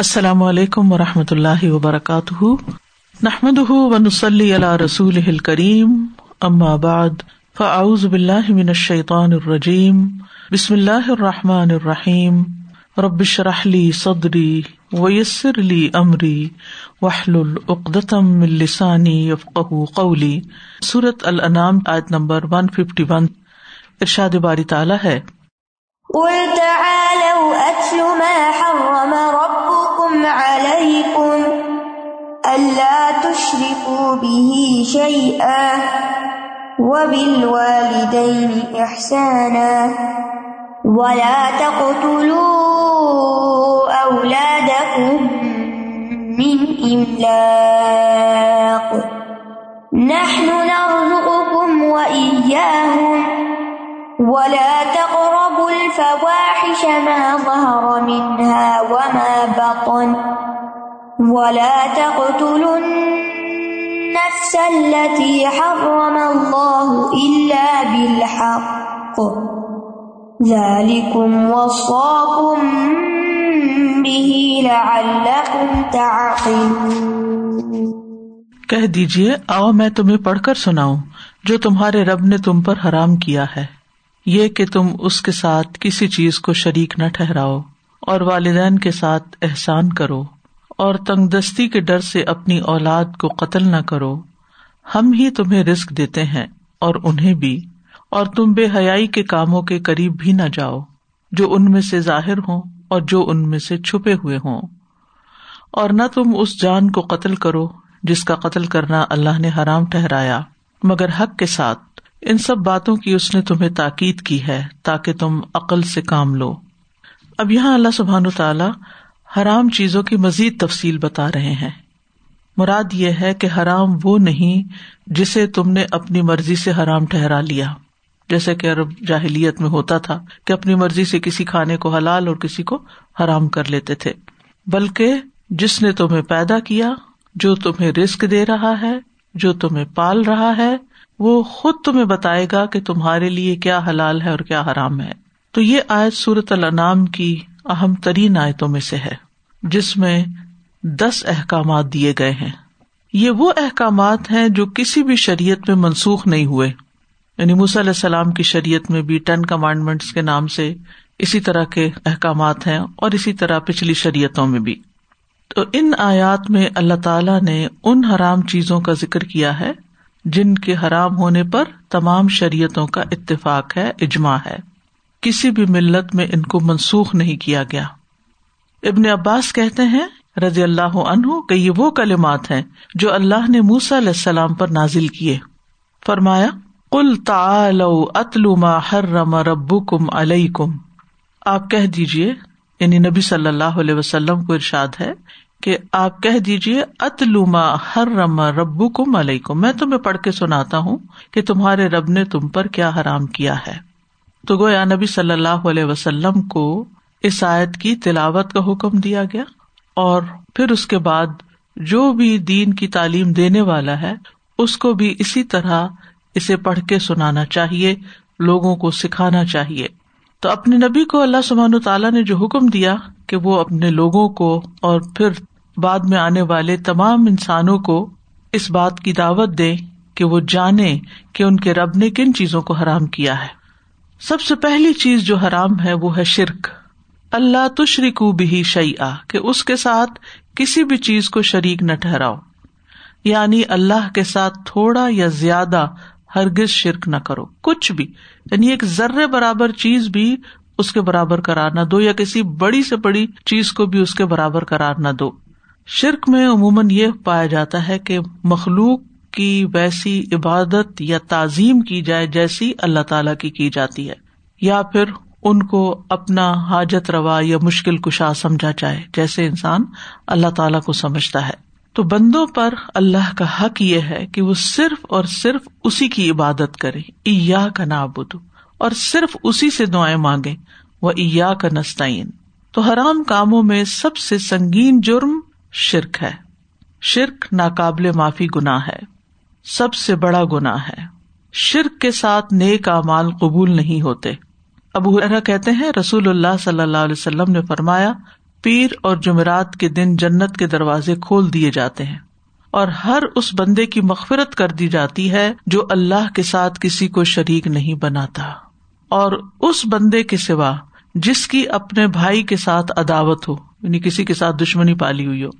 السلام علیکم و رحمۃ اللہ وبرکاتہ۔ نحمد ونسلی علیہ رسول کریم بعد، فاعوذ باللہ من الشیطان الرجیم۔ بسم اللہ الرحمٰن الرحیم۔ ربش رحلی صدری ویسر علی عمری وحل العقدم السانی یفق قولی۔ صورت العنام آیت نمبر ون ففٹی ون۔ ارشاد باری تعالیٰ ہے۔ قل تعالوا أتل ما حرم ألا تشركوا به شيئا وبالوالدين إحسانا ولا تقتلوا أولادكم من إملاق نحن نرزقكم وإياهم ولا تقربوا الفواحش ما ظهر منها وما بطن ولا تقتلوا النفس التي حرم الله إلا بالحق. ذلكم وصاكم به لعلكم تعقلون. کہہ دیجیے آؤ میں تمہیں پڑھ کر سناؤں، جو تمہارے رب نے تم پر حرام کیا ہے۔ یہ کہ تم اس کے ساتھ کسی چیز کو شریک نہ ٹھہراؤ اور والدین کے ساتھ احسان کرو۔ اور تنگ دستی کے ڈر سے اپنی اولاد کو قتل نہ کرو۔ ہم ہی تمہیں رسک دیتے ہیں اور انہیں بھی۔ اور تم بے حیائی کے کاموں کے قریب بھی نہ جاؤ، جو ان میں سے ظاہر ہوں اور جو ان میں سے چھپے ہوئے ہوں۔ اور نہ تم اس جان کو قتل کرو جس کا قتل کرنا اللہ نے حرام ٹہرایا مگر حق کے ساتھ۔ ان سب باتوں کی اس نے تمہیں تاکید کی ہے تاکہ تم عقل سے کام لو۔ اب یہاں اللہ سبحان تعالی حرام چیزوں کی مزید تفصیل بتا رہے ہیں۔ مراد یہ ہے کہ حرام وہ نہیں جسے تم نے اپنی مرضی سے حرام ٹھہرا لیا۔ جیسے کہ عرب جاہلیت میں ہوتا تھا کہ اپنی مرضی سے کسی کھانے کو حلال اور کسی کو حرام کر لیتے تھے۔ بلکہ جس نے تمہیں پیدا کیا، جو تمہیں رسک دے رہا ہے، جو تمہیں پال رہا ہے، وہ خود تمہیں بتائے گا کہ تمہارے لیے کیا حلال ہے اور کیا حرام ہے۔ تو یہ آیت سورت النام کی اہم ترین آیتوں میں سے ہے، جس میں دس احکامات دیے گئے ہیں۔ یہ وہ احکامات ہیں جو کسی بھی شریعت میں منسوخ نہیں ہوئے۔ یعنی علیہ السلام کی شریعت میں بھی ٹین کمانڈمنٹس کے نام سے اسی طرح کے احکامات ہیں اور اسی طرح پچھلی شریعتوں میں بھی۔ تو ان آیات میں اللہ تعالی نے ان حرام چیزوں کا ذکر کیا ہے، جن کے حرام ہونے پر تمام شریعتوں کا اتفاق ہے، اجماع ہے۔ کسی بھی ملت میں ان کو منسوخ نہیں کیا گیا۔ ابن عباس کہتے ہیں رضی اللہ عنہ کہ یہ وہ کلمات ہیں جو اللہ نے موسا علیہ السلام پر نازل کیے۔ فرمایا کل اتلو ما حرم ربو کم علیہ کم آپ کہہ دیجیے یعنی نبی صلی اللہ علیہ وسلم کو ارشاد ہے کہ آپ کہہ دیجیے اتلوما ہر رما ربو کو ملئی کو میں تمہیں پڑھ کے سناتا ہوں کہ تمہارے رب نے تم پر کیا حرام کیا ہے۔ تو گویا نبی صلی اللہ علیہ وسلم کو اس آیت کی تلاوت کا حکم دیا گیا اور پھر اس کے بعد جو بھی دین کی تعلیم دینے والا ہے، اس کو بھی اسی طرح اسے پڑھ کے سنانا چاہیے، لوگوں کو سکھانا چاہیے۔ تو اپنے نبی کو اللہ سبحان تعالیٰ نے جو حکم دیا کہ وہ اپنے لوگوں کو اور پھر بعد میں آنے والے تمام انسانوں کو اس بات کی دعوت دے کہ وہ جانے کہ ان کے رب نے کن چیزوں کو حرام کیا ہے۔ سب سے پہلی چیز جو حرام ہے وہ ہے شرک۔ اللہ تشری کو بھی شعی آ کہ اس کے ساتھ کسی بھی چیز کو شریک نہ ٹھہراؤ۔ یعنی اللہ کے ساتھ تھوڑا یا زیادہ ہرگز شرک نہ کرو۔ کچھ بھی یعنی ایک ذرے برابر چیز بھی اس کے برابر کرار نہ دو، یا کسی بڑی سے بڑی چیز کو بھی اس کے برابر کرار نہ دو۔ شرک میں عموماً یہ پایا جاتا ہے کہ مخلوق کی ویسی عبادت یا تعظیم کی جائے جیسی اللہ تعالی کی کی جاتی ہے، یا پھر ان کو اپنا حاجت روا یا مشکل کشا سمجھا جائے جیسے انسان اللہ تعالی کو سمجھتا ہے۔ تو بندوں پر اللہ کا حق یہ ہے کہ وہ صرف اور صرف اسی کی عبادت کرے ایا کا نابود اور صرف اسی سے دعائیں مانگے وہ ایا کا نسطین تو حرام کاموں میں سب سے سنگین جرم شرک ہے۔ شرک ناقابل معافی گنا ہے۔ سب سے بڑا گنا ہے۔ شرک کے ساتھ نیک مال قبول نہیں ہوتے۔ ابو کہتے ہیں، رسول اللہ صلی اللہ علیہ وسلم نے فرمایا، پیر اور جمعرات کے دن جنت کے دروازے کھول دیے جاتے ہیں۔ اور ہر اس بندے کی مغفرت کر دی جاتی ہے جو اللہ کے ساتھ کسی کو شریک نہیں بناتا۔ اور اس بندے کے سوا، جس کی اپنے بھائی کے ساتھ عداوت ہو یعنی کسی کے ساتھ دشمنی پالی ہوئی ہو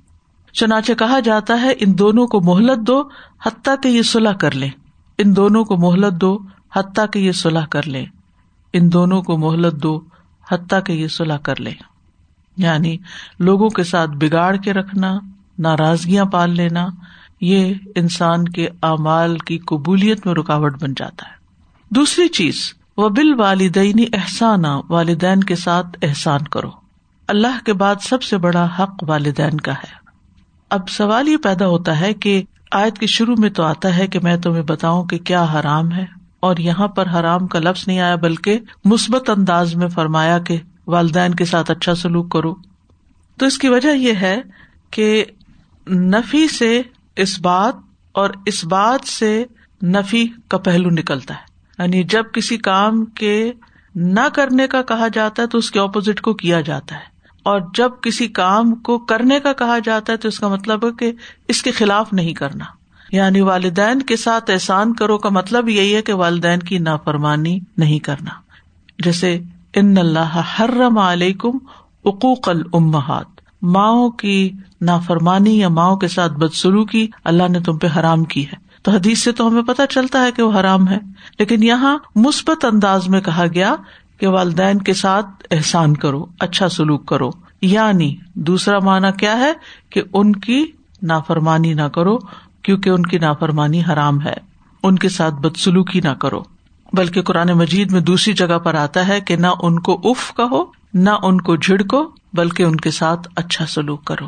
چنانچہ کہا جاتا ہے، ان دونوں کو مہلت دو، حتیٰ کہ یہ صلاح کر لیں۔ ان دونوں کو مہلت دو، حتیٰ کہ یہ صلاح کر لیں۔ ان دونوں کو مہلت دو، حتیٰ کہ یہ صلاح کر لیں۔ یعنی لوگوں کے ساتھ بگاڑ کے رکھنا، ناراضگیاں پال لینا، یہ انسان کے اعمال کی قبولیت میں رکاوٹ بن جاتا ہے۔ دوسری چیز وہ بال والدینی احسان والدین کے ساتھ احسان کرو۔ اللہ کے بعد سب سے بڑا حق والدین کا ہے۔ اب سوال یہ پیدا ہوتا ہے کہ آیت کے شروع میں تو آتا ہے کہ میں تمہیں بتاؤں کہ کیا حرام ہے، اور یہاں پر حرام کا لفظ نہیں آیا، بلکہ مثبت انداز میں فرمایا کہ والدین کے ساتھ اچھا سلوک کرو۔ تو اس کی وجہ یہ ہے کہ نفی سے اس بات اور اس بات سے نفی کا پہلو نکلتا ہے۔ یعنی جب کسی کام کے نہ کرنے کا کہا جاتا ہے تو اس کے اپوزٹ کو کیا جاتا ہے۔ اور جب کسی کام کو کرنے کا کہا جاتا ہے تو اس کا مطلب ہے کہ اس کے خلاف نہیں کرنا۔ یعنی والدین کے ساتھ احسان کرو کا مطلب یہی ہے کہ والدین کی نافرمانی نہیں کرنا۔ جیسے ان اللہ حرم علیکم عقوق المحات ماؤں کی نافرمانی یا ماؤں کے ساتھ بدسلوکی اللہ نے تم پہ حرام کی ہے۔ تو حدیث سے تو ہمیں پتہ چلتا ہے کہ وہ حرام ہے۔ لیکن یہاں مثبت انداز میں کہا گیا کہ والدین کے ساتھ احسان کرو اچھا سلوک کرو۔ یعنی دوسرا معنی کیا ہے کہ ان کی نافرمانی نہ کرو، کیونکہ ان کی نافرمانی حرام ہے۔ ان کے ساتھ بدسلوکی نہ کرو۔ بلکہ قرآن مجید میں دوسری جگہ پر آتا ہے کہ نہ ان کو اف کہو، نہ ان کو جھڑکو بلکہ ان کے ساتھ اچھا سلوک کرو۔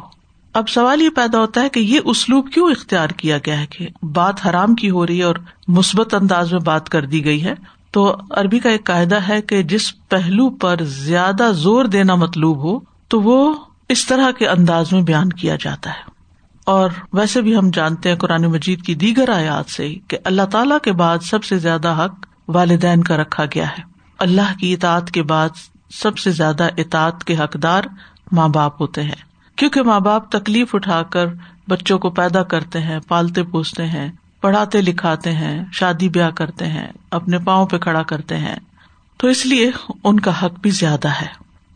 اب سوال یہ پیدا ہوتا ہے کہ یہ اسلوب کیوں اختیار کیا گیا ہے کہ بات حرام کی ہو رہی ہے اور مثبت انداز میں بات کر دی گئی ہے؟ تو عربی کا ایک قاعدہ ہے کہ جس پہلو پر زیادہ زور دینا مطلوب ہو تو وہ اس طرح کے انداز میں بیان کیا جاتا ہے۔ اور ویسے بھی ہم جانتے ہیں قرآن مجید کی دیگر آیات سے کہ اللہ تعالی کے بعد سب سے زیادہ حق والدین کا رکھا گیا ہے۔ اللہ کی اطاعت کے بعد سب سے زیادہ اطاعت کے حقدار ماں باپ ہوتے ہیں۔ کیونکہ ماں باپ تکلیف اٹھا کر بچوں کو پیدا کرتے ہیں، پالتے پوستے ہیں پڑھاتے لکھاتے ہیں، شادی بیاہ کرتے ہیں، اپنے پاؤں پہ کھڑا کرتے ہیں۔ تو اس لیے ان کا حق بھی زیادہ ہے۔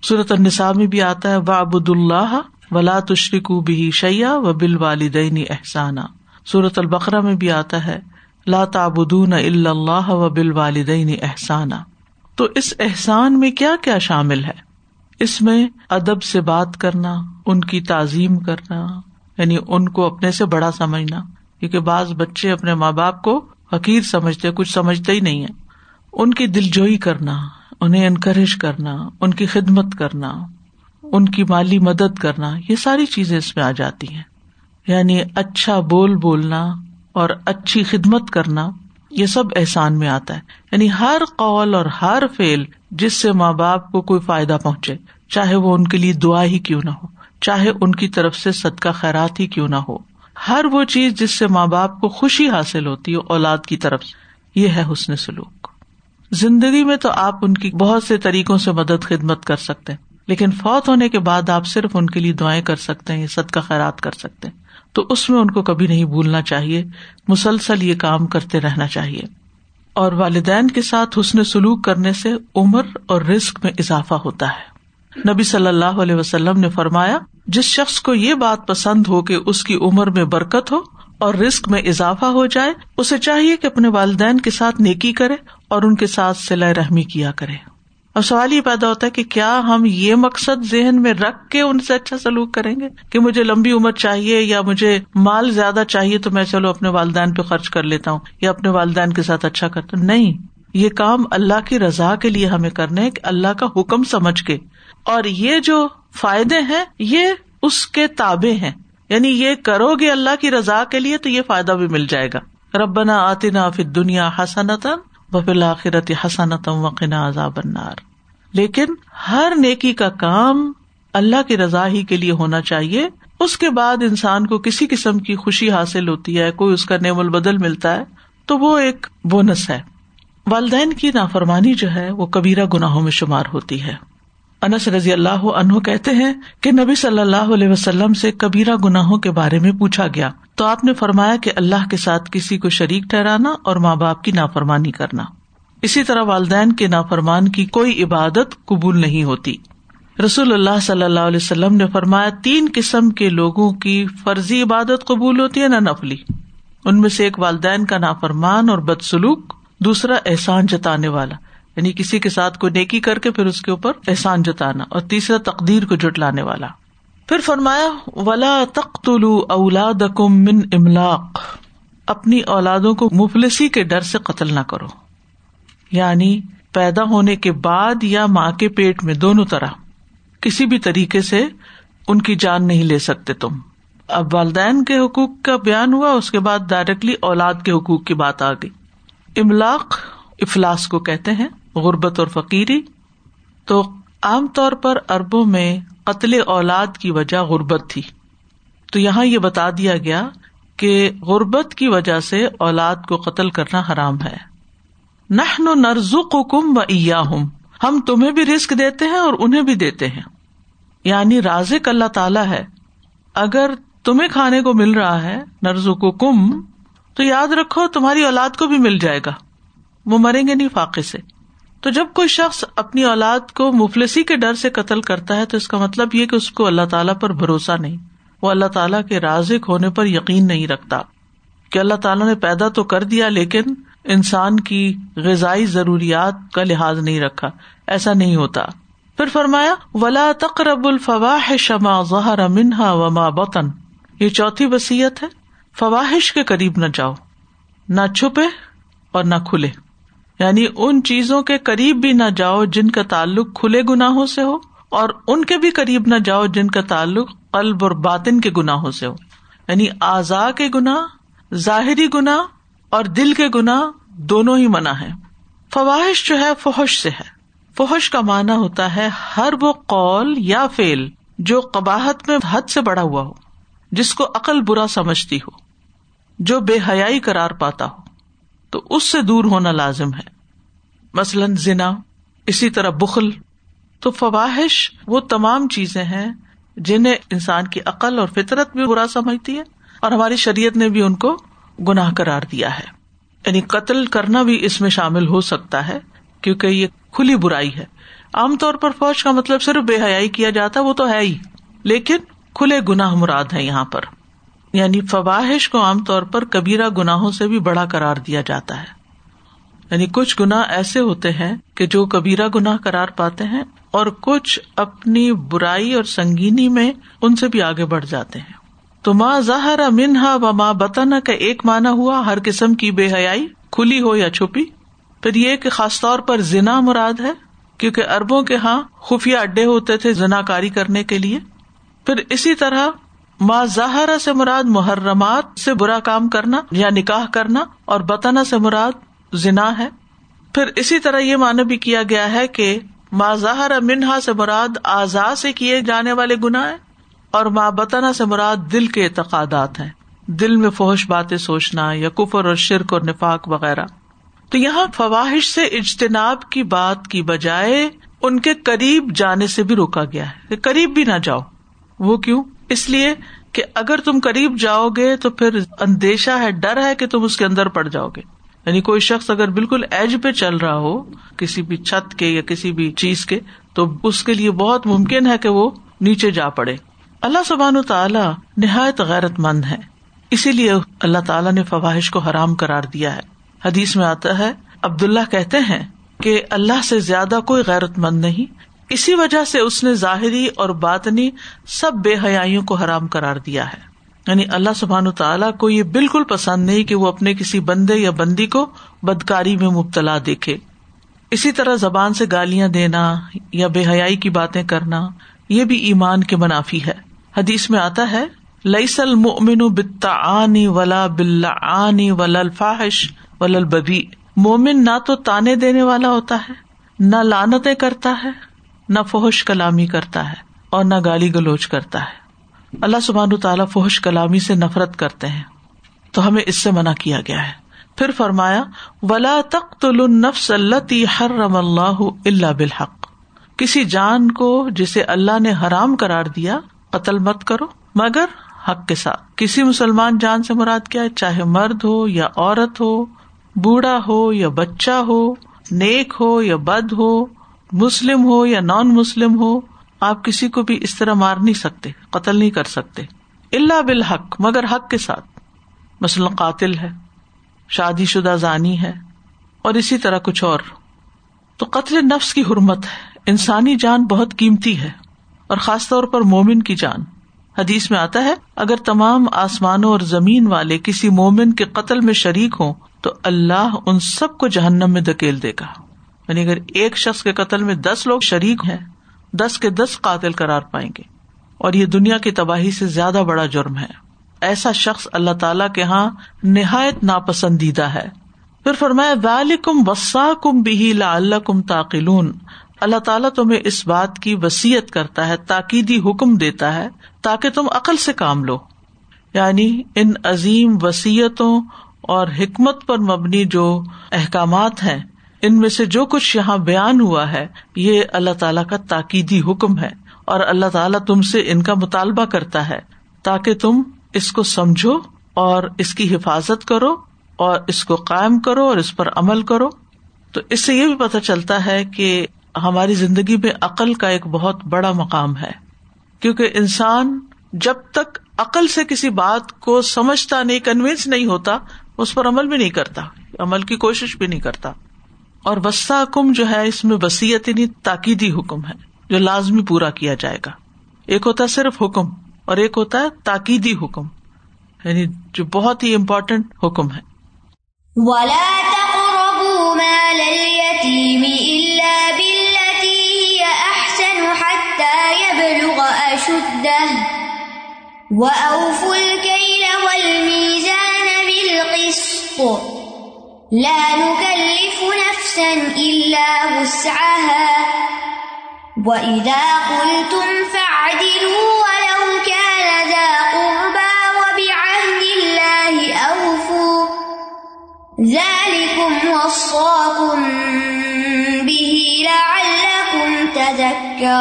صورت النساء میں بھی آتا ہے وابد اللہ ولا تشریق بھی شیا و بال والدین احسانہ صورت البقرا میں بھی آتا ہے، لا تعبدون الا اللہ و بال والدین احسانہ تو اس احسان میں کیا کیا شامل ہے؟ اس میں ادب سے بات کرنا، ان کی تعظیم کرنا یعنی ان کو اپنے سے بڑا سمجھنا۔ کیونکہ بعض بچے اپنے ماں باپ کو حقیر سمجھتے، کچھ سمجھتے ہی نہیں ہے ان کی دل جوئی کرنا، انہیں انکریج کرنا، ان کی خدمت کرنا، ان کی مالی مدد کرنا، یہ ساری چیزیں اس میں آ جاتی ہیں۔ یعنی اچھا بول بولنا اور اچھی خدمت کرنا، یہ سب احسان میں آتا ہے۔ یعنی ہر قول اور ہر فیل جس سے ماں باپ کو کوئی فائدہ پہنچے، چاہے وہ ان کے لیے دعا ہی کیوں نہ ہو، چاہے ان کی طرف سے صدقہ خیرات ہی کیوں نہ ہو ہر وہ چیز جس سے ماں باپ کو خوشی حاصل ہوتی ہے، اولاد کی طرف سے۔ یہ ہے حسن سلوک۔ زندگی میں تو آپ ان کی بہت سے طریقوں سے مدد، خدمت کر سکتے ہیں، لیکن فوت ہونے کے بعد آپ صرف ان کے لیے دعائیں کر سکتے ہیں صدقہ خیرات کر سکتے ہیں۔ تو اس میں ان کو کبھی نہیں بھولنا چاہیے، مسلسل یہ کام کرتے رہنا چاہیے۔ اور والدین کے ساتھ حسن سلوک کرنے سے عمر اور رسک میں اضافہ ہوتا ہے۔ نبی صلی اللہ علیہ وسلم نے فرمایا جس شخص کو یہ بات پسند ہو کہ اس کی عمر میں برکت ہو اور رسک میں اضافہ ہو جائے، اسے چاہیے کہ اپنے والدین کے ساتھ نیکی کرے اور ان کے ساتھ سلا رحمی کیا کرے۔ اب سوال یہ پیدا ہوتا ہے کہ کیا ہم یہ مقصد ذہن میں رکھ کے ان سے اچھا سلوک کریں گے؟ کہ مجھے لمبی عمر چاہیے یا مجھے مال زیادہ چاہیے تو میں چلو اپنے والدین پہ خرچ کر لیتا ہوں یا اپنے والدین کے ساتھ اچھا کرتا ہوں؟ نہیں، یہ کام اللہ کی رضا کے لیے ہمیں کرنے کہ اللہ کا حکم سمجھ کے اور یہ جو فائدے ہیں، یہ اس کے تابے ہیں۔ یعنی یہ کرو گے اللہ کی رضا کے لیے تو یہ فائدہ بھی مل جائے گا۔ ربنا آتنا فی دنیا حسنتم بفل آخرت حسنتم وقنا عذاب النار۔ لیکن ہر نیکی کا کام اللہ کی رضا ہی کے لیے ہونا چاہیے۔ اس کے بعد انسان کو کسی قسم کی خوشی حاصل ہوتی ہے، کوئی اس کا نیم البدل ملتا ہے، تو وہ ایک بونس ہے۔ والدین کی نافرمانی جو ہے، وہ کبیرہ گناہوں میں شمار ہوتی ہے۔ انس رضی اللہ عنہ کہتے ہیں کہ نبی صلی اللہ علیہ وسلم سے کبیرہ گناہوں کے بارے میں پوچھا گیا۔ تو آپ نے فرمایا کہ اللہ کے ساتھ کسی کو شریک ٹھہرانا اور ماں باپ کی نافرمانی کرنا۔ اسی طرح والدین کے نافرمان کی کوئی عبادت قبول نہیں ہوتی۔ رسول اللہ صلی اللہ علیہ وسلم نے فرمایا، تین قسم کے لوگوں کی فرضی عبادت قبول ہوتی ہے، نہ نفلی۔ ان میں سے ایک والدین کا نافرمان اور بدسلوک، دوسرا احسان جتانے والا۔ یعنی کسی کے ساتھ کوئی نیکی کر کے پھر اس کے اوپر احسان جتانا اور تیسرا تقدیر کو جٹلانے والا۔ پھر فرمایا، ولا تخت اولاد من املاق اپنی اولادوں کو مفلسی کے ڈر سے قتل نہ کرو۔ یعنی پیدا ہونے کے بعد یا ماں کے پیٹ میں دونوں طرح۔ کسی بھی طریقے سے ان کی جان نہیں لے سکتے تم۔ اب والدین کے حقوق کا بیان ہوا، اس کے بعد ڈائریکٹلی اولاد کے حقوق کی بات آ گئی۔ املاق افلاس کو کہتے ہیں۔ غربت اور فقیری، تو عام طور پر اربوں میں قتل اولاد کی وجہ غربت تھی۔ تو یہاں یہ بتا دیا گیا کہ غربت کی وجہ سے اولاد کو قتل کرنا حرام ہے۔ نہ نرزو کم و ایا ہوں ہم تمہیں بھی رسک دیتے ہیں اور انہیں بھی دیتے ہیں۔ یعنی رازق اللہ تعالی ہے۔ اگر تمہیں کھانے کو مل رہا ہے نرزو کو کم تو یاد رکھو تمہاری اولاد کو بھی مل جائے گا۔ وہ مریں گے نہیں فاقے سے۔ تو جب کوئی شخص اپنی اولاد کو مفلسی کے ڈر سے قتل کرتا ہے تو اس کا مطلب یہ کہ اس کو اللہ تعالیٰ پر بھروسہ نہیں۔ وہ اللہ تعالیٰ کے رازق ہونے پر یقین نہیں رکھتا۔ کہ اللہ تعالیٰ نے پیدا تو کر دیا لیکن انسان کی غذائی ضروریات کا لحاظ نہیں رکھا۔ ایسا نہیں ہوتا۔ پھر فرمایا، ولا تقرب الفواہ شما ظہر منہا وما بطن۔ یہ چوتھی وسیعت ہے۔ فواہش کے قریب نہ جاؤ۔ نہ چھپے اور نہ کھلے۔ یعنی ان چیزوں کے قریب بھی نہ جاؤ جن کا تعلق کھلے گناہوں سے ہو، اور ان کے بھی قریب نہ جاؤ جن کا تعلق قلب اور باطن کے گناہوں سے ہو۔ یعنی آزا کے گناہ، ظاہری گناہ اور دل کے گنا دونوں ہی منع ہے فواہش جو ہے فوش سے ہے۔ فوش کا معنی ہوتا ہے ہر وہ قول یا فیل جو قباہت میں حد سے بڑا ہوا ہو، جس کو عقل برا سمجھتی ہو، جو بے حیائی کرار پاتا ہو۔ تو اس سے دور ہونا لازم ہے۔ مثلاً زنا، اسی طرح بخل۔ تو فواہش وہ تمام چیزیں ہیں جنہیں انسان کی عقل اور فطرت بھی برا سمجھتی ہے اور ہماری شریعت نے بھی ان کو گناہ کرار دیا ہے۔ یعنی قتل کرنا بھی اس میں شامل ہو سکتا ہے کیونکہ یہ کھلی برائی ہے۔ عام طور پر فوج کا مطلب صرف بے حیائی کیا جاتا وہ تو ہے ہی، لیکن کھلے گناہ مراد ہے یہاں پر۔ یعنی فواہش کو عام طور پر کبیرا گناہوں سے بھی بڑا کرار دیا جاتا ہے۔ یعنی کچھ گنا ایسے ہوتے ہیں کہ جو کبیرا گناہ کرار پاتے ہیں اور کچھ اپنی برائی اور سنگینی میں ان سے بھی آگے بڑھ جاتے ہیں۔ تو ماں ظاہر منہا و ماں بتانا کا ایک مانا ہوا ہر قسم کی بے حیائی، کھلی ہو یا چھپی۔ پھر یہ کہ خاص طور پر زنا مراد ہے، کیونکہ اربوں کے ہاں خفیہ اڈے ہوتے تھے زنا کاری کرنے کے لیے۔ پھر اسی طرح ماں ظاہرہ سے مراد محرمات سے برا کام کرنا یا نکاح کرنا اور بتانا سے مراد زنا ہے۔ پھر اسی طرح یہ مانا بھی کیا گیا ہے کہ ماں ظاہر منہا سے مراد آزاد سے کیے جانے والے گناہ اور ماں بتانا سے مراد دل کے اعتقادات ہیں۔ دل میں فوش باتیں سوچنا یا کفر اور شرک اور نفاق وغیرہ۔ تو یہاں فواہش سے اجتناب کی بات کی بجائے ان کے قریب جانے سے بھی روکا گیا ہے۔ قریب بھی نہ جاؤ۔ وہ کیوں؟ اس لیے کہ اگر تم قریب جاؤ گے تو پھر اندیشہ ہے، ڈر ہے کہ تم اس کے اندر پڑ جاؤ گے۔ یعنی کوئی شخص اگر بالکل ایج پہ چل رہا ہو، کسی بھی چھت کے یا کسی بھی چیز کے، تو اس کے لیے بہت ممکن ہے کہ وہ نیچے جا پڑے۔ اللہ سبحان تعالیٰ نہایت غیرت مند ہے۔ اسی لیے اللہ تعالیٰ نے فواہش کو حرام کرار دیا ہے۔ حدیث میں آتا ہے عبد اللہ کہتے ہیں کہ اللہ سے زیادہ کوئی غیرت مند نہیں۔ اسی وجہ سے اس نے ظاہری اور باطنی سب بے حیاں کو حرام کرار دیا ہے۔ یعنی اللہ سبحان تعالیٰ کو یہ بالکل پسند نہیں کہ وہ اپنے کسی بندے یا بندی کو بدکاری میں مبتلا دیکھے۔ اسی طرح زبان سے گالیاں دینا یا بے حیائی کی باتیں کرنا، یہ بھی ایمان کے منافی ہے۔ حدیث میں آتا ہے لئیس المؤمن بالطعان ولا باللعان ولا الفاحش ولا البذی مومن نہ تو تانے دینے والا ہوتا ہے، نہ لانتیں کرتا ہے نہ فحش کلامی کرتا ہے اور نہ گالی گلوچ کرتا ہے۔ اللہ سبحان تعالیٰ فحش کلامی سے نفرت کرتے ہیں۔ تو ہمیں اس سے منع کیا گیا ہے۔ پھر فرمایا، ولا تخت النفس اللہ حرم اللہ اللہ بالحق۔ کسی جان کو جسے اللہ نے حرام کرار دیا، قتل مت کرو۔ مگر حق کے ساتھ۔ کسی مسلمان جان سے مراد کیا ہے؟ چاہے مرد ہو یا عورت ہو، بوڑھا ہو یا بچہ ہو، نیک ہو یا بد ہو مسلم ہو یا نان مسلم ہو، آپ کسی کو بھی اس طرح مار نہیں سکتے، قتل نہیں کر سکتے۔ اللہ بالحق، مگر حق کے ساتھ۔ مثلاً قاتل ہے، شادی شدہ ضانی ہے، اور اسی طرح کچھ اور۔ تو قتل نفس کی حرمت ہے، انسانی جان بہت قیمتی ہے، اور خاص طور پر مومن کی جان۔ حدیث میں آتا ہے، اگر تمام آسمانوں اور زمین والے کسی مومن کے قتل میں شریک ہوں، تو اللہ ان سب کو جہنم میں دکیل دے گا۔ یعنی اگر ایک شخص کے قتل میں دس لوگ شریک ہیں، دس کے دس قاتل قرار پائیں گے۔ اور یہ دنیا کی تباہی سے زیادہ بڑا جرم ہے۔ ایسا شخص اللہ تعالی کے یہاں نہایت ناپسندیدہ ہے۔ پھر فرمایا والم وسا کم بھی تاقلون۔ اللہ تعالیٰ تمہیں اس بات کی وسیعت کرتا ہے، تاکیدی حکم دیتا ہے، تاکہ تم عقل سے کام لو۔ یعنی ان عظیم وسیعتوں اور حکمت پر مبنی جو احکامات ہیں ان میں سے جو کچھ یہاں بیان ہوا ہے، یہ اللہ تعالیٰ کا تاکیدی حکم ہے اور اللہ تعالیٰ تم سے ان کا مطالبہ کرتا ہے تاکہ تم اس کو سمجھو اور اس کی حفاظت کرو اور اس کو قائم کرو اور اس پر عمل کرو۔ تو اس سے یہ بھی پتہ چلتا ہے کہ ہماری زندگی میں عقل کا ایک بہت بڑا مقام ہے۔ کیونکہ انسان جب تک عقل سے کسی بات کو سمجھتا نہیں کنوینس نہیں ہوتا، اس پر عمل بھی نہیں کرتا، عمل کی کوشش بھی نہیں کرتا۔ اور وسا حکم جو ہے اس میں وسیعت نہیں تاکیدی حکم ہے، جو لازمی پورا کیا جائے گا۔ ایک ہوتا ہے صرف حکم اور ایک ہوتا ہے تاکیدی حکم یعنی جو بہت ہی امپورٹینٹ حکم ہے۔ وَأَوْفُوا الْكَيْلَ وَالْمِيزَانَ بِالْقِسْطِ لَا نُكَلِّفُ نَفْسًا إِلَّا وُسْعَهَا. وَإِذَا قُلْتُمْ فَاعْدِلُوا وَلَوْ كَانَ ذَا قُرْبَى وَبِعَهْدِ اللَّهِ أَوْفُوا. ذَلِكُمْ وَصَّاكُمْ بِهِ لَعَلَّكُمْ تَذَكَّرُونَ.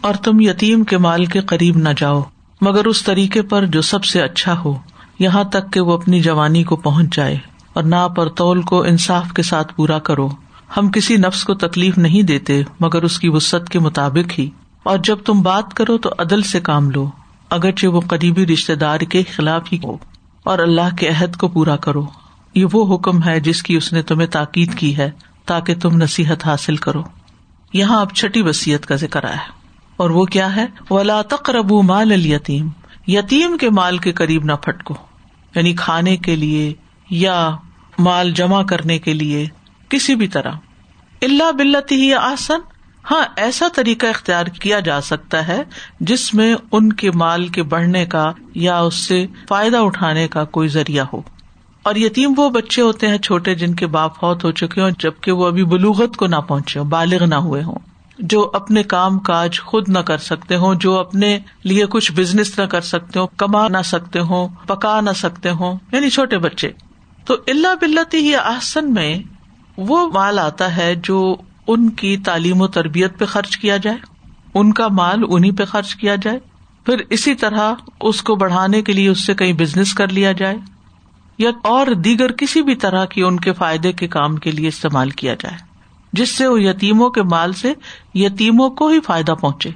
اور تم یتیم کے مال کے قریب نہ جاؤ، مگر اس طریقے پر جو سب سے اچھا ہو۔ یہاں تک کہ وہ اپنی جوانی کو پہنچ جائے اور نہ پر تول کو انصاف کے ساتھ پورا کرو۔ ہم کسی نفس کو تکلیف نہیں دیتے، مگر اس کی وسط کے مطابق ہی۔ اور جب تم بات کرو تو عدل سے کام لو، اگرچہ وہ قریبی رشتے دار کے خلاف ہی ہو۔ اور اللہ کے عہد کو پورا کرو۔ یہ وہ حکم ہے جس کی اس نے تمہیں تاکید کی ہے، تاکہ تم نصیحت حاصل کرو۔ یہاں اب چھٹی وسیعت کا ذکر آیا اور وہ کیا ہے؟ ولا تقرب مال یتیم یتیم کے مال کے قریب نہ پھٹکو یعنی کھانے کے لیے یا مال جمع کرنے کے لیے کسی بھی طرح۔ اللہ بلتی ہی آسن۔ ہاں ایسا طریقہ اختیار کیا جا سکتا ہے جس میں ان کے مال کے بڑھنے کا یا اس سے فائدہ اٹھانے کا کوئی ذریعہ ہو۔ اور یتیم وہ بچے ہوتے ہیں چھوٹے جن کے باپ فوت ہو چکے ہوں جبکہ وہ ابھی بلوغت کو نہ پہنچے ہو بالغ نہ ہوئے ہوں۔ جو اپنے کام کاج خود نہ کر سکتے ہوں، جو اپنے لیے کچھ بزنس نہ کر سکتے ہوں، کما نہ سکتے ہوں، پکا نہ سکتے ہوں یعنی چھوٹے بچے۔ تو اللہ بلتی ہی آسن میں وہ مال آتا ہے جو ان کی تعلیم و تربیت پہ خرچ کیا جائے، ان کا مال انہیں پہ خرچ کیا جائے۔ پھر اسی طرح اس کو بڑھانے کے لیے اس سے کہیں بزنس کر لیا جائے، یا اور دیگر کسی بھی طرح کی ان کے فائدے کے کام کے لیے استعمال کیا جائے۔ جس سے وہ یتیموں کے مال سے یتیموں کو ہی فائدہ پہنچے۔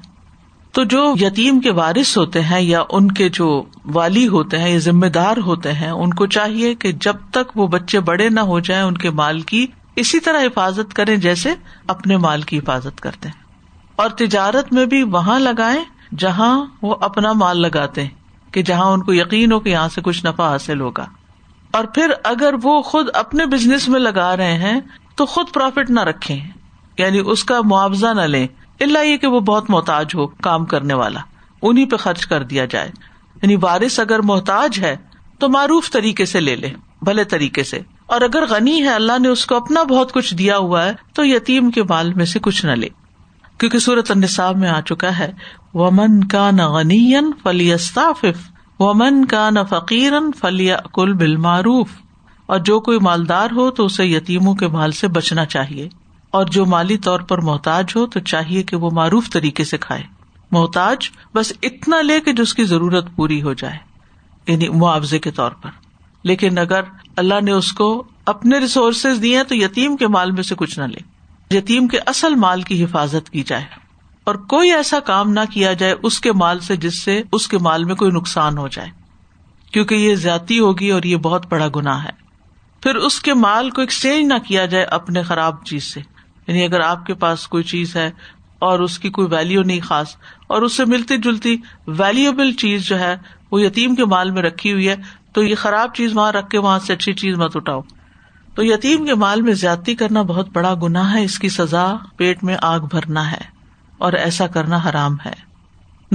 تو جو یتیم کے وارث ہوتے ہیں یا ان کے جو والی ہوتے ہیں یا ذمہ دار ہوتے ہیں، ان کو چاہیے کہ جب تک وہ بچے بڑے نہ ہو جائیں، ان کے مال کی اسی طرح حفاظت کریں جیسے اپنے مال کی حفاظت کرتے ہیں۔ اور تجارت میں بھی وہاں لگائیں جہاں وہ اپنا مال لگاتے ہیں، کہ جہاں ان کو یقین ہو کہ یہاں سے کچھ نفع حاصل ہوگا۔ اور پھر اگر وہ خود اپنے بزنس میں لگا رہے ہیں تو خود پروفٹ نہ رکھے یعنی اس کا معاوضہ نہ لے اللہ یہ کہ وہ بہت محتاج ہو کام کرنے والا انہیں پہ خرچ کر دیا جائے۔ یعنی وارث اگر محتاج ہے تو معروف طریقے سے لے لے بھلے طریقے سے۔ اور اگر غنی ہے، اللہ نے اس کو اپنا بہت کچھ دیا ہوا ہے، تو یتیم کے بال میں سے کچھ نہ لے۔ کیونکہ سورت النصاب میں آ چکا ہے، ومن کا نہ غنی فلی ومن کا نہ فقیر فلی کل بال معروف اور جو کوئی مالدار ہو تو اسے یتیموں کے مال سے بچنا چاہیے، اور جو مالی طور پر محتاج ہو تو چاہیے کہ وہ معروف طریقے سے کھائے۔ محتاج بس اتنا لے کہ جس کی ضرورت پوری ہو جائے یعنی معاوضے کے طور پر۔ لیکن اگر اللہ نے اس کو اپنے ریسورسز دیے تو یتیم کے مال میں سے کچھ نہ لے۔ یتیم کے اصل مال کی حفاظت کی جائے۔ اور کوئی ایسا کام نہ کیا جائے اس کے مال سے جس سے اس کے مال میں کوئی نقصان ہو جائے۔ کیونکہ یہ زیادتی ہوگی اور یہ بہت بڑا گنا ہے۔ پھر اس کے مال کو ایکسچینج نہ کیا جائے اپنے خراب چیز سے۔ یعنی اگر آپ کے پاس کوئی چیز ہے اور اس کی کوئی ویلو نہیں خاص اور اس سے ملتی جلتی ویلوبل چیز جو ہے وہ یتیم کے مال میں رکھی ہوئی ہے، تو یہ خراب چیز وہاں رکھ کے وہاں سے اچھی چیز مت اٹھاؤ۔ تو یتیم کے مال میں زیادتی کرنا بہت بڑا گنا ہے، اس کی سزا پیٹ میں آگ بھرنا ہے اور ایسا کرنا حرام ہے۔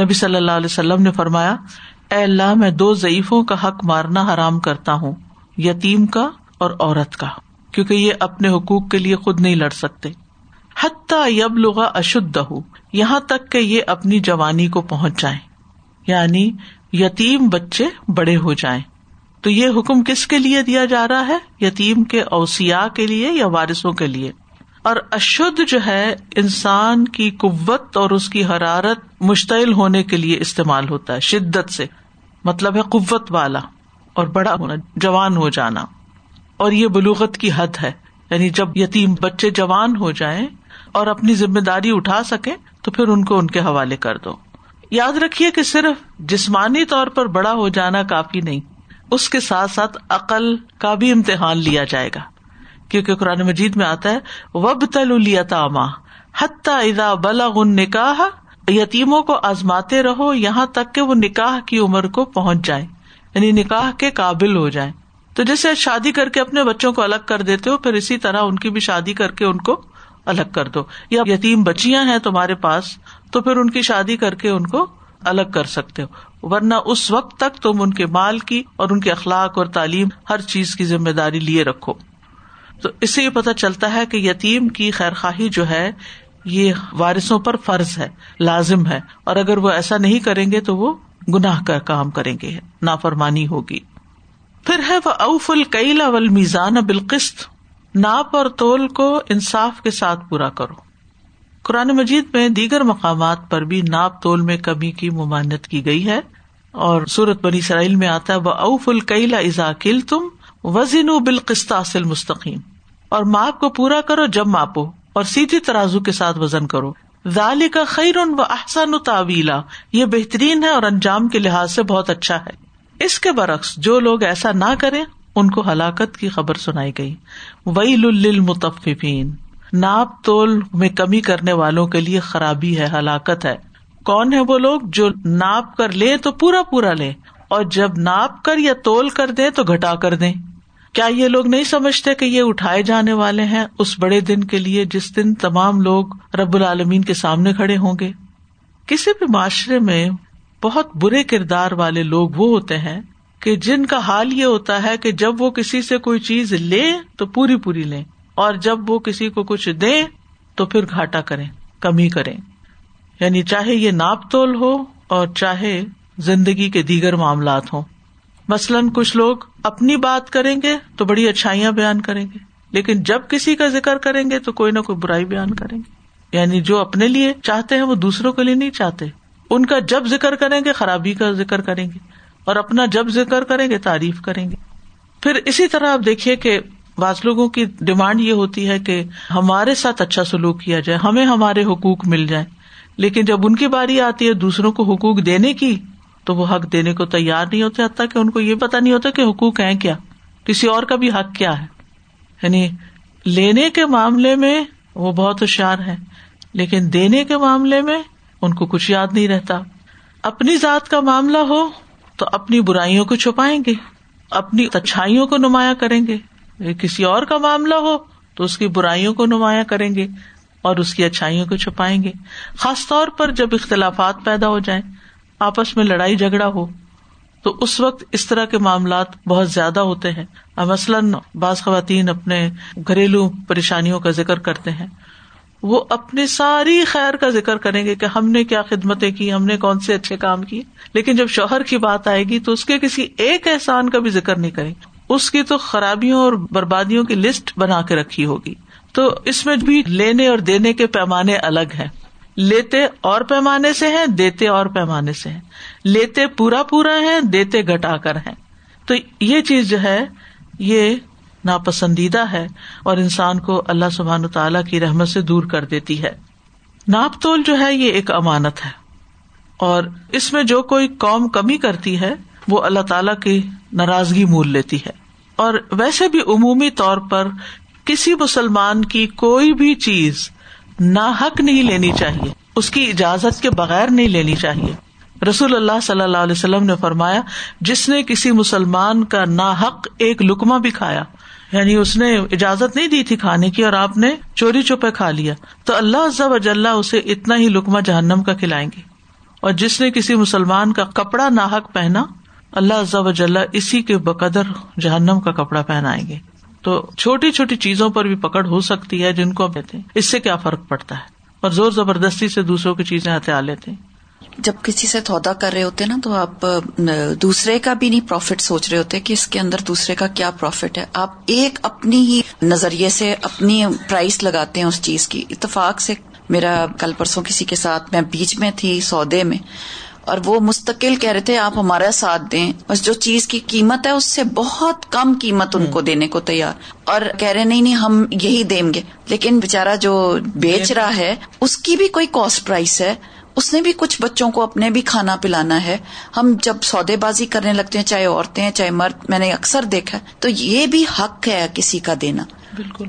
نبی صلی اللہ علیہ وسلم نے فرمایا، اے اللہ، میں دو ضعیفوں کا حق مارنا حرام کرتا ہوں، یتیم کا اور عورت کا، کیونکہ یہ اپنے حقوق کے لیے خود نہیں لڑ سکتے۔ حتیٰ یب لغا اشد ہو یہاں تک کہ یہ اپنی جوانی کو پہنچ جائیں یعنی یتیم بچے بڑے ہو جائیں۔ تو یہ حکم کس کے لیے دیا جا رہا ہے؟ یتیم کے اوسیا کے لیے یا وارثوں کے لیے؟ اور اشد جو ہے، انسان کی قوت اور اس کی حرارت مشتعل ہونے کے لیے استعمال ہوتا ہے، شدت سے۔ مطلب ہے قوت والا اور بڑا ہونا، جوان ہو جانا۔ اور یہ بلوغت کی حد ہے۔ یعنی جب یتیم بچے جوان ہو جائیں اور اپنی ذمہ داری اٹھا سکیں، تو پھر ان کو ان کے حوالے کر دو۔ یاد رکھیے کہ صرف جسمانی طور پر بڑا ہو جانا کافی نہیں، اس کے ساتھ ساتھ عقل کا بھی امتحان لیا جائے گا۔ کیونکہ قرآن مجید میں آتا ہے وب تلتاما حتیٰ ادا بلا غن نکاح یتیموں کو آزماتے رہو یہاں تک کہ وہ نکاح کی عمر کو پہنچ جائے یعنی نکاح کے قابل ہو جائے تو جیسے شادی کر کے اپنے بچوں کو الگ کر دیتے ہو، پھر اسی طرح ان کی بھی شادی کر کے ان کو الگ کر دو۔ یا یتیم بچیاں ہیں تمہارے پاس، تو پھر ان کی شادی کر کے ان کو الگ کر سکتے ہو۔ ورنہ اس وقت تک تم ان کے مال کی اور ان کے اخلاق اور تعلیم ہر چیز کی ذمہ داری لیے رکھو۔ تو اس سے یہ پتا چلتا ہے کہ یتیم کی خیر خواہی جو ہے، یہ وارثوں پر فرض ہے، لازم ہے۔ اور اگر وہ ایسا نہیں کریں گے تو وہ گناہ کا کام کریں گے، نافرمانی ہوگی۔ پھر ہے وہ اوف الکیلا ول میزان بالقست ناپ اور تول کو انصاف کے ساتھ پورا کرو۔ قرآن مجید میں دیگر مقامات پر بھی ناپ تول میں کمی کی ممانت کی گئی ہے۔ اور سورت بنی سرائیل میں آتا ہے، وہ اوف الکیلا ازاکل تم وزن و بالقستاصل مستقیم۔ اور ماپ کو پورا کرو جب ماپو، اور سیدھی ترازو کے ساتھ وزن کرو۔ ذالی کا خیر و احسن تعویلا۔ یہ بہترین ہے اور انجام کے لحاظ سے بہت اچھا ہے۔ اس کے برعکس جو لوگ ایسا نہ کرے ان کو ہلاکت کی خبر سنائی گئی۔ وئی لطفین ناپ تول میں کمی کرنے والوں کے لیے خرابی ہے، ہلاکت ہے۔ کون ہے وہ لوگ جو ناپ کر لے تو پورا پورا لے، اور جب ناپ کر یا تول کر دے تو گھٹا کر دیں۔ کیا یہ لوگ نہیں سمجھتے کہ یہ اٹھائے جانے والے ہیں اس بڑے دن کے لیے جس دن تمام لوگ رب العالمین کے سامنے کھڑے ہوں گے؟ کسی بھی معاشرے میں بہت برے کردار والے لوگ وہ ہوتے ہیں کہ جن کا حال یہ ہوتا ہے کہ جب وہ کسی سے کوئی چیز لے تو پوری پوری لیں اور جب وہ کسی کو کچھ دے تو پھر گھاٹا کریں، کمی کریں۔ یعنی چاہے یہ ناپ تول ہو اور چاہے زندگی کے دیگر معاملات ہوں۔ مثلاً کچھ لوگ اپنی بات کریں گے تو بڑی اچھائیاں بیان کریں گے، لیکن جب کسی کا ذکر کریں گے تو کوئی نہ کوئی برائی بیان کریں گے۔ یعنی جو اپنے لیے چاہتے ہیں وہ دوسروں کے لیے نہیں چاہتے۔ ان کا جب ذکر کریں گے، خرابی کا ذکر کریں گے اور اپنا جب ذکر کریں گے، تعریف کریں گے۔ پھر اسی طرح آپ دیکھیے کہ بعض لوگوں کی ڈمانڈ یہ ہوتی ہے کہ ہمارے ساتھ اچھا سلوک کیا جائے، ہمیں ہمارے حقوق مل جائے لیکن جب ان کی باری آتی ہے دوسروں کو حقوق دینے کی، تو وہ حق دینے کو تیار نہیں ہوتے، حتیٰ کہ ان کو یہ پتا نہیں ہوتا کہ حقوق ہے کیا۔ کسی اور کا بھی حق کیا ہے۔ یعنی لینے کے معاملے میں وہ بہت ہوشیار ہے لیکن دینے کے معاملے میں ان کو کچھ یاد نہیں رہتا۔ اپنی ذات کا معاملہ ہو تو اپنی برائیوں کو چھپائیں گے، اپنی اچھائیوں کو نمایاں کریں گے۔ کسی اور کا معاملہ ہو تو اس کی برائیوں کو نمایاں کریں گے اور اس کی اچھائیوں کو چھپائیں گے۔ خاص طور پر جب اختلافات پیدا ہو جائیں، آپس میں لڑائی جھگڑا ہو، تو اس وقت اس طرح کے معاملات بہت زیادہ ہوتے ہیں۔ مثلاً بعض خواتین اپنے گھریلو پریشانیوں کا ذکر کرتے ہیں۔ وہ اپنی ساری خیر کا ذکر کریں گے کہ ہم نے کیا خدمتیں کی، ہم نے کون سے اچھے کام کیے۔ لیکن جب شوہر کی بات آئے گی تو اس کے کسی ایک احسان کا بھی ذکر نہیں کریں۔ اس کی تو خرابیوں اور بربادیوں کی لسٹ بنا کے رکھی ہوگی۔ تو اس میں بھی لینے اور دینے کے پیمانے الگ ہیں۔ لیتے اور پیمانے سے ہیں، دیتے اور پیمانے سے ہیں۔ لیتے پورا پورا ہے دیتے گٹا کر ہیں۔ تو یہ چیز جو ہے، یہ ناپسندیدہ ہے اور انسان کو اللہ سبحان تعالی کی رحمت سے دور کر دیتی ہے۔ ناپ تول جو ہے یہ ایک امانت ہے۔ اور اس میں جو کوئی قوم کمی کرتی ہے، وہ اللہ تعالی کی ناراضگی مول لیتی ہے۔ اور ویسے بھی عمومی طور پر کسی مسلمان کی کوئی بھی چیز نا حق نہیں لینی چاہیے۔ اس کی اجازت کے بغیر نہیں لینی چاہیے۔ رسول اللہ صلی اللہ علیہ وسلم نے فرمایا، جس نے کسی مسلمان کا نا حق ایک لکما بھی کھایا یعنی اس نے اجازت نہیں دی تھی کھانے کی اور آپ نے چوری چپے کھا لیا۔ تو اللہ عزب اجلّہ اسے اتنا ہی لکما جہنم کا کھلائیں گے۔ اور جس نے کسی مسلمان کا کپڑا ناحک پہنا، اللہ عزب اجلّہ اسی کے بقدر جہنم کا کپڑا پہنائیں گے۔ تو چھوٹی چھوٹی چیزوں پر بھی پکڑ ہو سکتی ہے جن کو کہتے ہیں۔ اس سے کیا فرق پڑتا ہے؟ اور زور زبردستی سے دوسروں کی چیزیں ہتھیار لیتے ہیں۔ جب کسی سے سودا کر رہے ہوتے نا تو آپ دوسرے کا بھی نہیں پروفٹ سوچ رہے ہوتے کہ اس کے اندر دوسرے کا کیا پروفٹ ہے۔ آپ ایک اپنی ہی نظریے سے اپنی پرائز لگاتے ہیں اس چیز کی۔ اتفاق سے میرا کل پرسوں کسی کے ساتھ میں بیچ میں تھی سودے میں اور وہ مستقل کہہ رہے تھے آپ ہمارا ساتھ دیں۔ بس جو چیز کی قیمت ہے اس سے بہت کم قیمت ان کو دینے کو تیار۔ اور کہہ رہے نہیں نہیں ہم یہی دیں گے۔ لیکن بےچارا جو بیچ رہا ہے اس کی بھی کوئی کاسٹ پرائس ہے۔ اس نے بھی کچھ بچوں کو اپنے بھی کھانا پلانا ہے۔ ہم جب سودے بازی کرنے لگتے ہیں، چاہے عورتیں چاہے مرد، میں نے اکثر دیکھا تو یہ بھی حق ہے کسی کا دینا۔ بالکل۔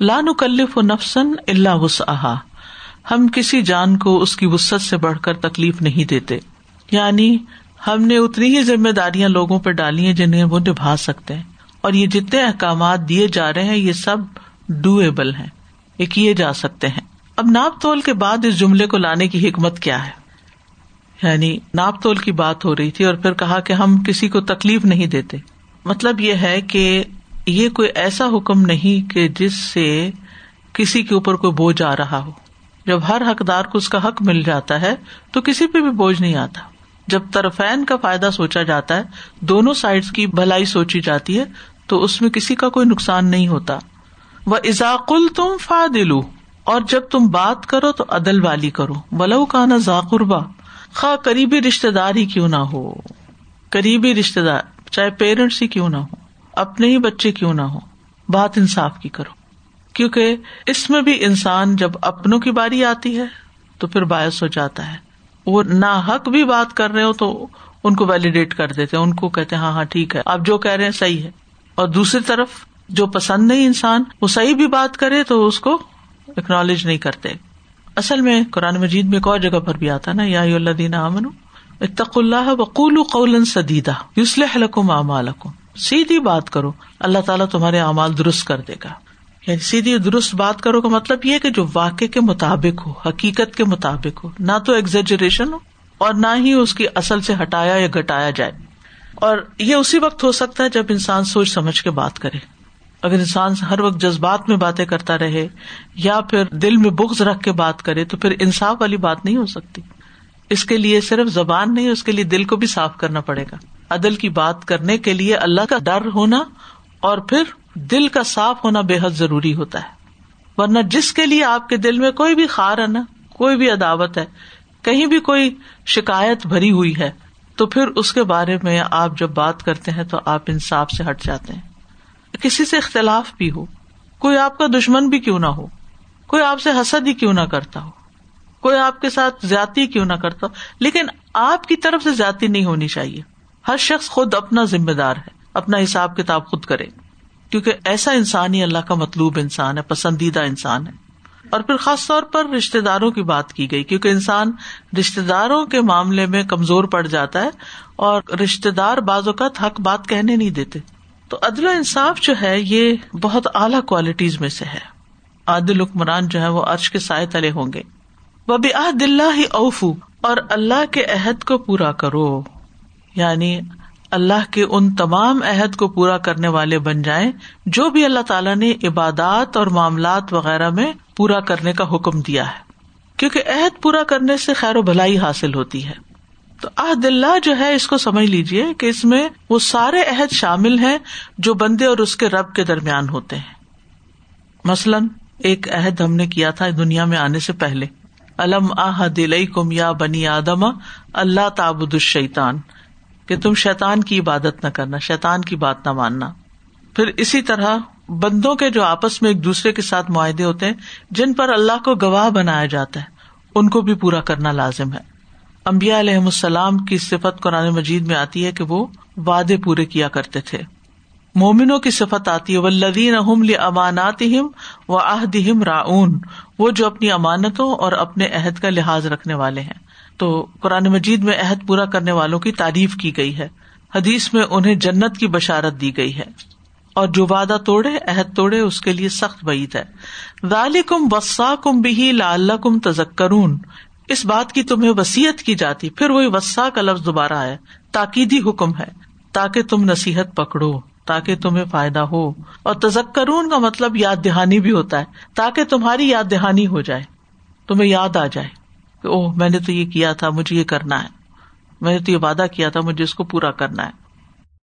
لان کلف و نفسن اللہ وسعہ ہم کسی جان کو اس کی وسط سے بڑھ کر تکلیف نہیں دیتے۔ یعنی ہم نے اتنی ہی ذمہ داریاں لوگوں پہ ڈالی ہیں جنہیں وہ نبھا سکتے ہیں۔ اور یہ جتنے احکامات دیے جا رہے ہیں، یہ سب ڈویبل ہیں۔ یہ کیے جا سکتے ہیں۔ اب ناپ تول کے بعد اس جملے کو لانے کی حکمت کیا ہے؟ یعنی ناپ تول کی بات ہو رہی تھی اور پھر کہا کہ ہم کسی کو تکلیف نہیں دیتے۔ مطلب یہ ہے کہ یہ کوئی ایسا حکم نہیں کہ جس سے کسی کے اوپر کوئی بوجھ آ رہا ہو۔ جب ہر حقدار کو اس کا حق مل جاتا ہے تو کسی پہ بھی بوجھ نہیں آتا۔ جب طرفین کا فائدہ سوچا جاتا ہے، دونوں سائڈ کی بھلائی سوچی جاتی ہے، تو اس میں کسی کا کوئی نقصان نہیں ہوتا۔ وہ ازاقل تم فا دلو اور جب تم بات کرو تو عدل والی کرو۔ بلو کا نا ذاکربا خا قریبی رشتے دار ہی کیوں نہ ہو۔ قریبی رشتے دار، چاہے پیرنٹس ہی کیوں نہ ہو، اپنے ہی بچے کیوں نہ ہو، بات انصاف کی کرو۔ کیونکہ اس میں بھی انسان جب اپنوں کی باری آتی ہے تو پھر باعث ہو جاتا ہے۔ وہ نہ حق بھی بات کر رہے ہو تو ان کو ویلیڈیٹ کر دیتے ان کو کہتے ہاں ہاں ٹھیک ہے، آپ جو کہہ رہے ہیں صحیح ہے۔ اور دوسری طرف جو پسند نہیں انسان، وہ صحیح بھی بات کرے تو اس کو اکنالج نہیں کرتے۔ اصل میں قرآن مجید میں ایک اور جگہ پر بھی آتا نا، یا اللہ دینا امن اتق اللہ وقول قول سدیدہ یوسل حلقم اعمالکم۔ سیدھی بات کرو، اللہ تعالیٰ تمہارے اعمال درست کر دے گا۔ یعنی سیدھی درست بات کرو کا مطلب یہ کہ جو واقع کے مطابق ہو، حقیقت کے مطابق ہو، نہ تو ایگزیجریشن ہو اور نہ ہی اس کی اصل سے ہٹایا یا گٹایا جائے۔ اور یہ اسی وقت ہو سکتا ہے جب انسان سوچ سمجھ کے بات کرے۔ اگر انسان ہر وقت جذبات میں باتیں کرتا رہے یا پھر دل میں بغض رکھ کے بات کرے تو پھر انصاف والی بات نہیں ہو سکتی۔ اس کے لیے صرف زبان نہیں، اس کے لیے دل کو بھی صاف کرنا پڑے گا۔ عدل کی بات کرنے کے لیے اللہ کا ڈر ہونا اور پھر دل کا صاف ہونا بے حد ضروری ہوتا ہے۔ ورنہ جس کے لیے آپ کے دل میں کوئی بھی خار ہے نا، کوئی بھی عداوت ہے، کہیں بھی کوئی شکایت بھری ہوئی ہے، تو پھر اس کے بارے میں آپ جب بات کرتے ہیں تو آپ انصاف سے ہٹ جاتے ہیں۔ کسی سے اختلاف بھی ہو، کوئی آپ کا دشمن بھی کیوں نہ ہو، کوئی آپ سے حسد ہی کیوں نہ کرتا ہو، کوئی آپ کے ساتھ زیادتی کیوں نہ کرتا ہو، لیکن آپ کی طرف سے زیادتی نہیں ہونی چاہیے۔ ہر شخص خود اپنا ذمہ دار ہے، اپنا حساب کتاب خود کرے۔ کیونکہ ایسا انسان ہی اللہ کا مطلوب انسان ہے، پسندیدہ انسان ہے۔ اور پھر خاص طور پر رشتے داروں کی بات کی گئی، کیونکہ انسان رشتے داروں کے معاملے میں کمزور پڑ جاتا ہے اور رشتے دار بعض اوقات حق بات کہنے نہیں دیتے۔ تو عدل و انصاف جو ہے یہ بہت اعلیٰ کوالٹیز میں سے ہے۔ عادل حکمران جو ہے وہ عرش کے سائے تلے ہوں گے۔ وہ بھی عہد اللہ ہی اوفو اور اللہ کے عہد کو پورا کرو۔ یعنی اللہ کے ان تمام عہد کو پورا کرنے والے بن جائیں جو بھی اللہ تعالیٰ نے عبادات اور معاملات وغیرہ میں پورا کرنے کا حکم دیا ہے۔ کیونکہ عہد پورا کرنے سے خیر و بھلائی حاصل ہوتی ہے۔ تو عہد اللہ جو ہے، اس کو سمجھ لیجیے کہ اس میں وہ سارے عہد شامل ہیں جو بندے اور اس کے رب کے درمیان ہوتے ہیں۔ مثلاً، ایک عہد ہم نے کیا تھا دنیا میں آنے سے پہلے۔ علم آح دل کم یا بنی آدم، اللہ تابد الشیطان، کہ تم شیتان کی عبادت نہ کرنا شیتان کی بات نہ ماننا۔ پھر اسی طرح بندوں کے جو آپس میں ایک دوسرے کے ساتھ معاہدے ہوتے ہیں، جن پر اللہ کو گواہ بنایا جاتا ہے، ان کو بھی پورا کرنا لازم ہے۔ امبیا علیہ السلام کی صفت قرآن مجید میں آتی ہے کہ وہ وعدے پورے کیا کرتے تھے۔ مومنوں کی صفت آتی ہے ولدین امانات و عہدہم راؤن وہ جو اپنی امانتوں اور اپنے عہد کا لحاظ رکھنے والے ہیں۔ تو قرآن مجید میں عہد پورا کرنے والوں کی تعریف کی گئی ہے۔ حدیث میں انہیں جنت کی بشارت دی گئی ہے۔ اور جو وعدہ توڑے، عہد توڑے، اس کے لیے سخت بعید ہے۔ غال کم وسا کم بھی لال کم تزکرون اس بات کی تمہیں وسیعت کی جاتی، پھر وہی وسا کا لفظ دوبارہ ہے تاکیدی حکم ہے، تاکہ تم نصیحت پکڑو، تاکہ تمہیں فائدہ ہو۔ اور تزکرون کا مطلب یاد دہانی بھی ہوتا ہے، تاکہ تمہاری یاد دہانی ہو جائے، تمہیں یاد آ جائے کہ اوہ، میں نے تو یہ کیا تھا، مجھے یہ کرنا ہے۔ میں نے تو یہ وعدہ کیا تھا، مجھے اس کو پورا کرنا ہے۔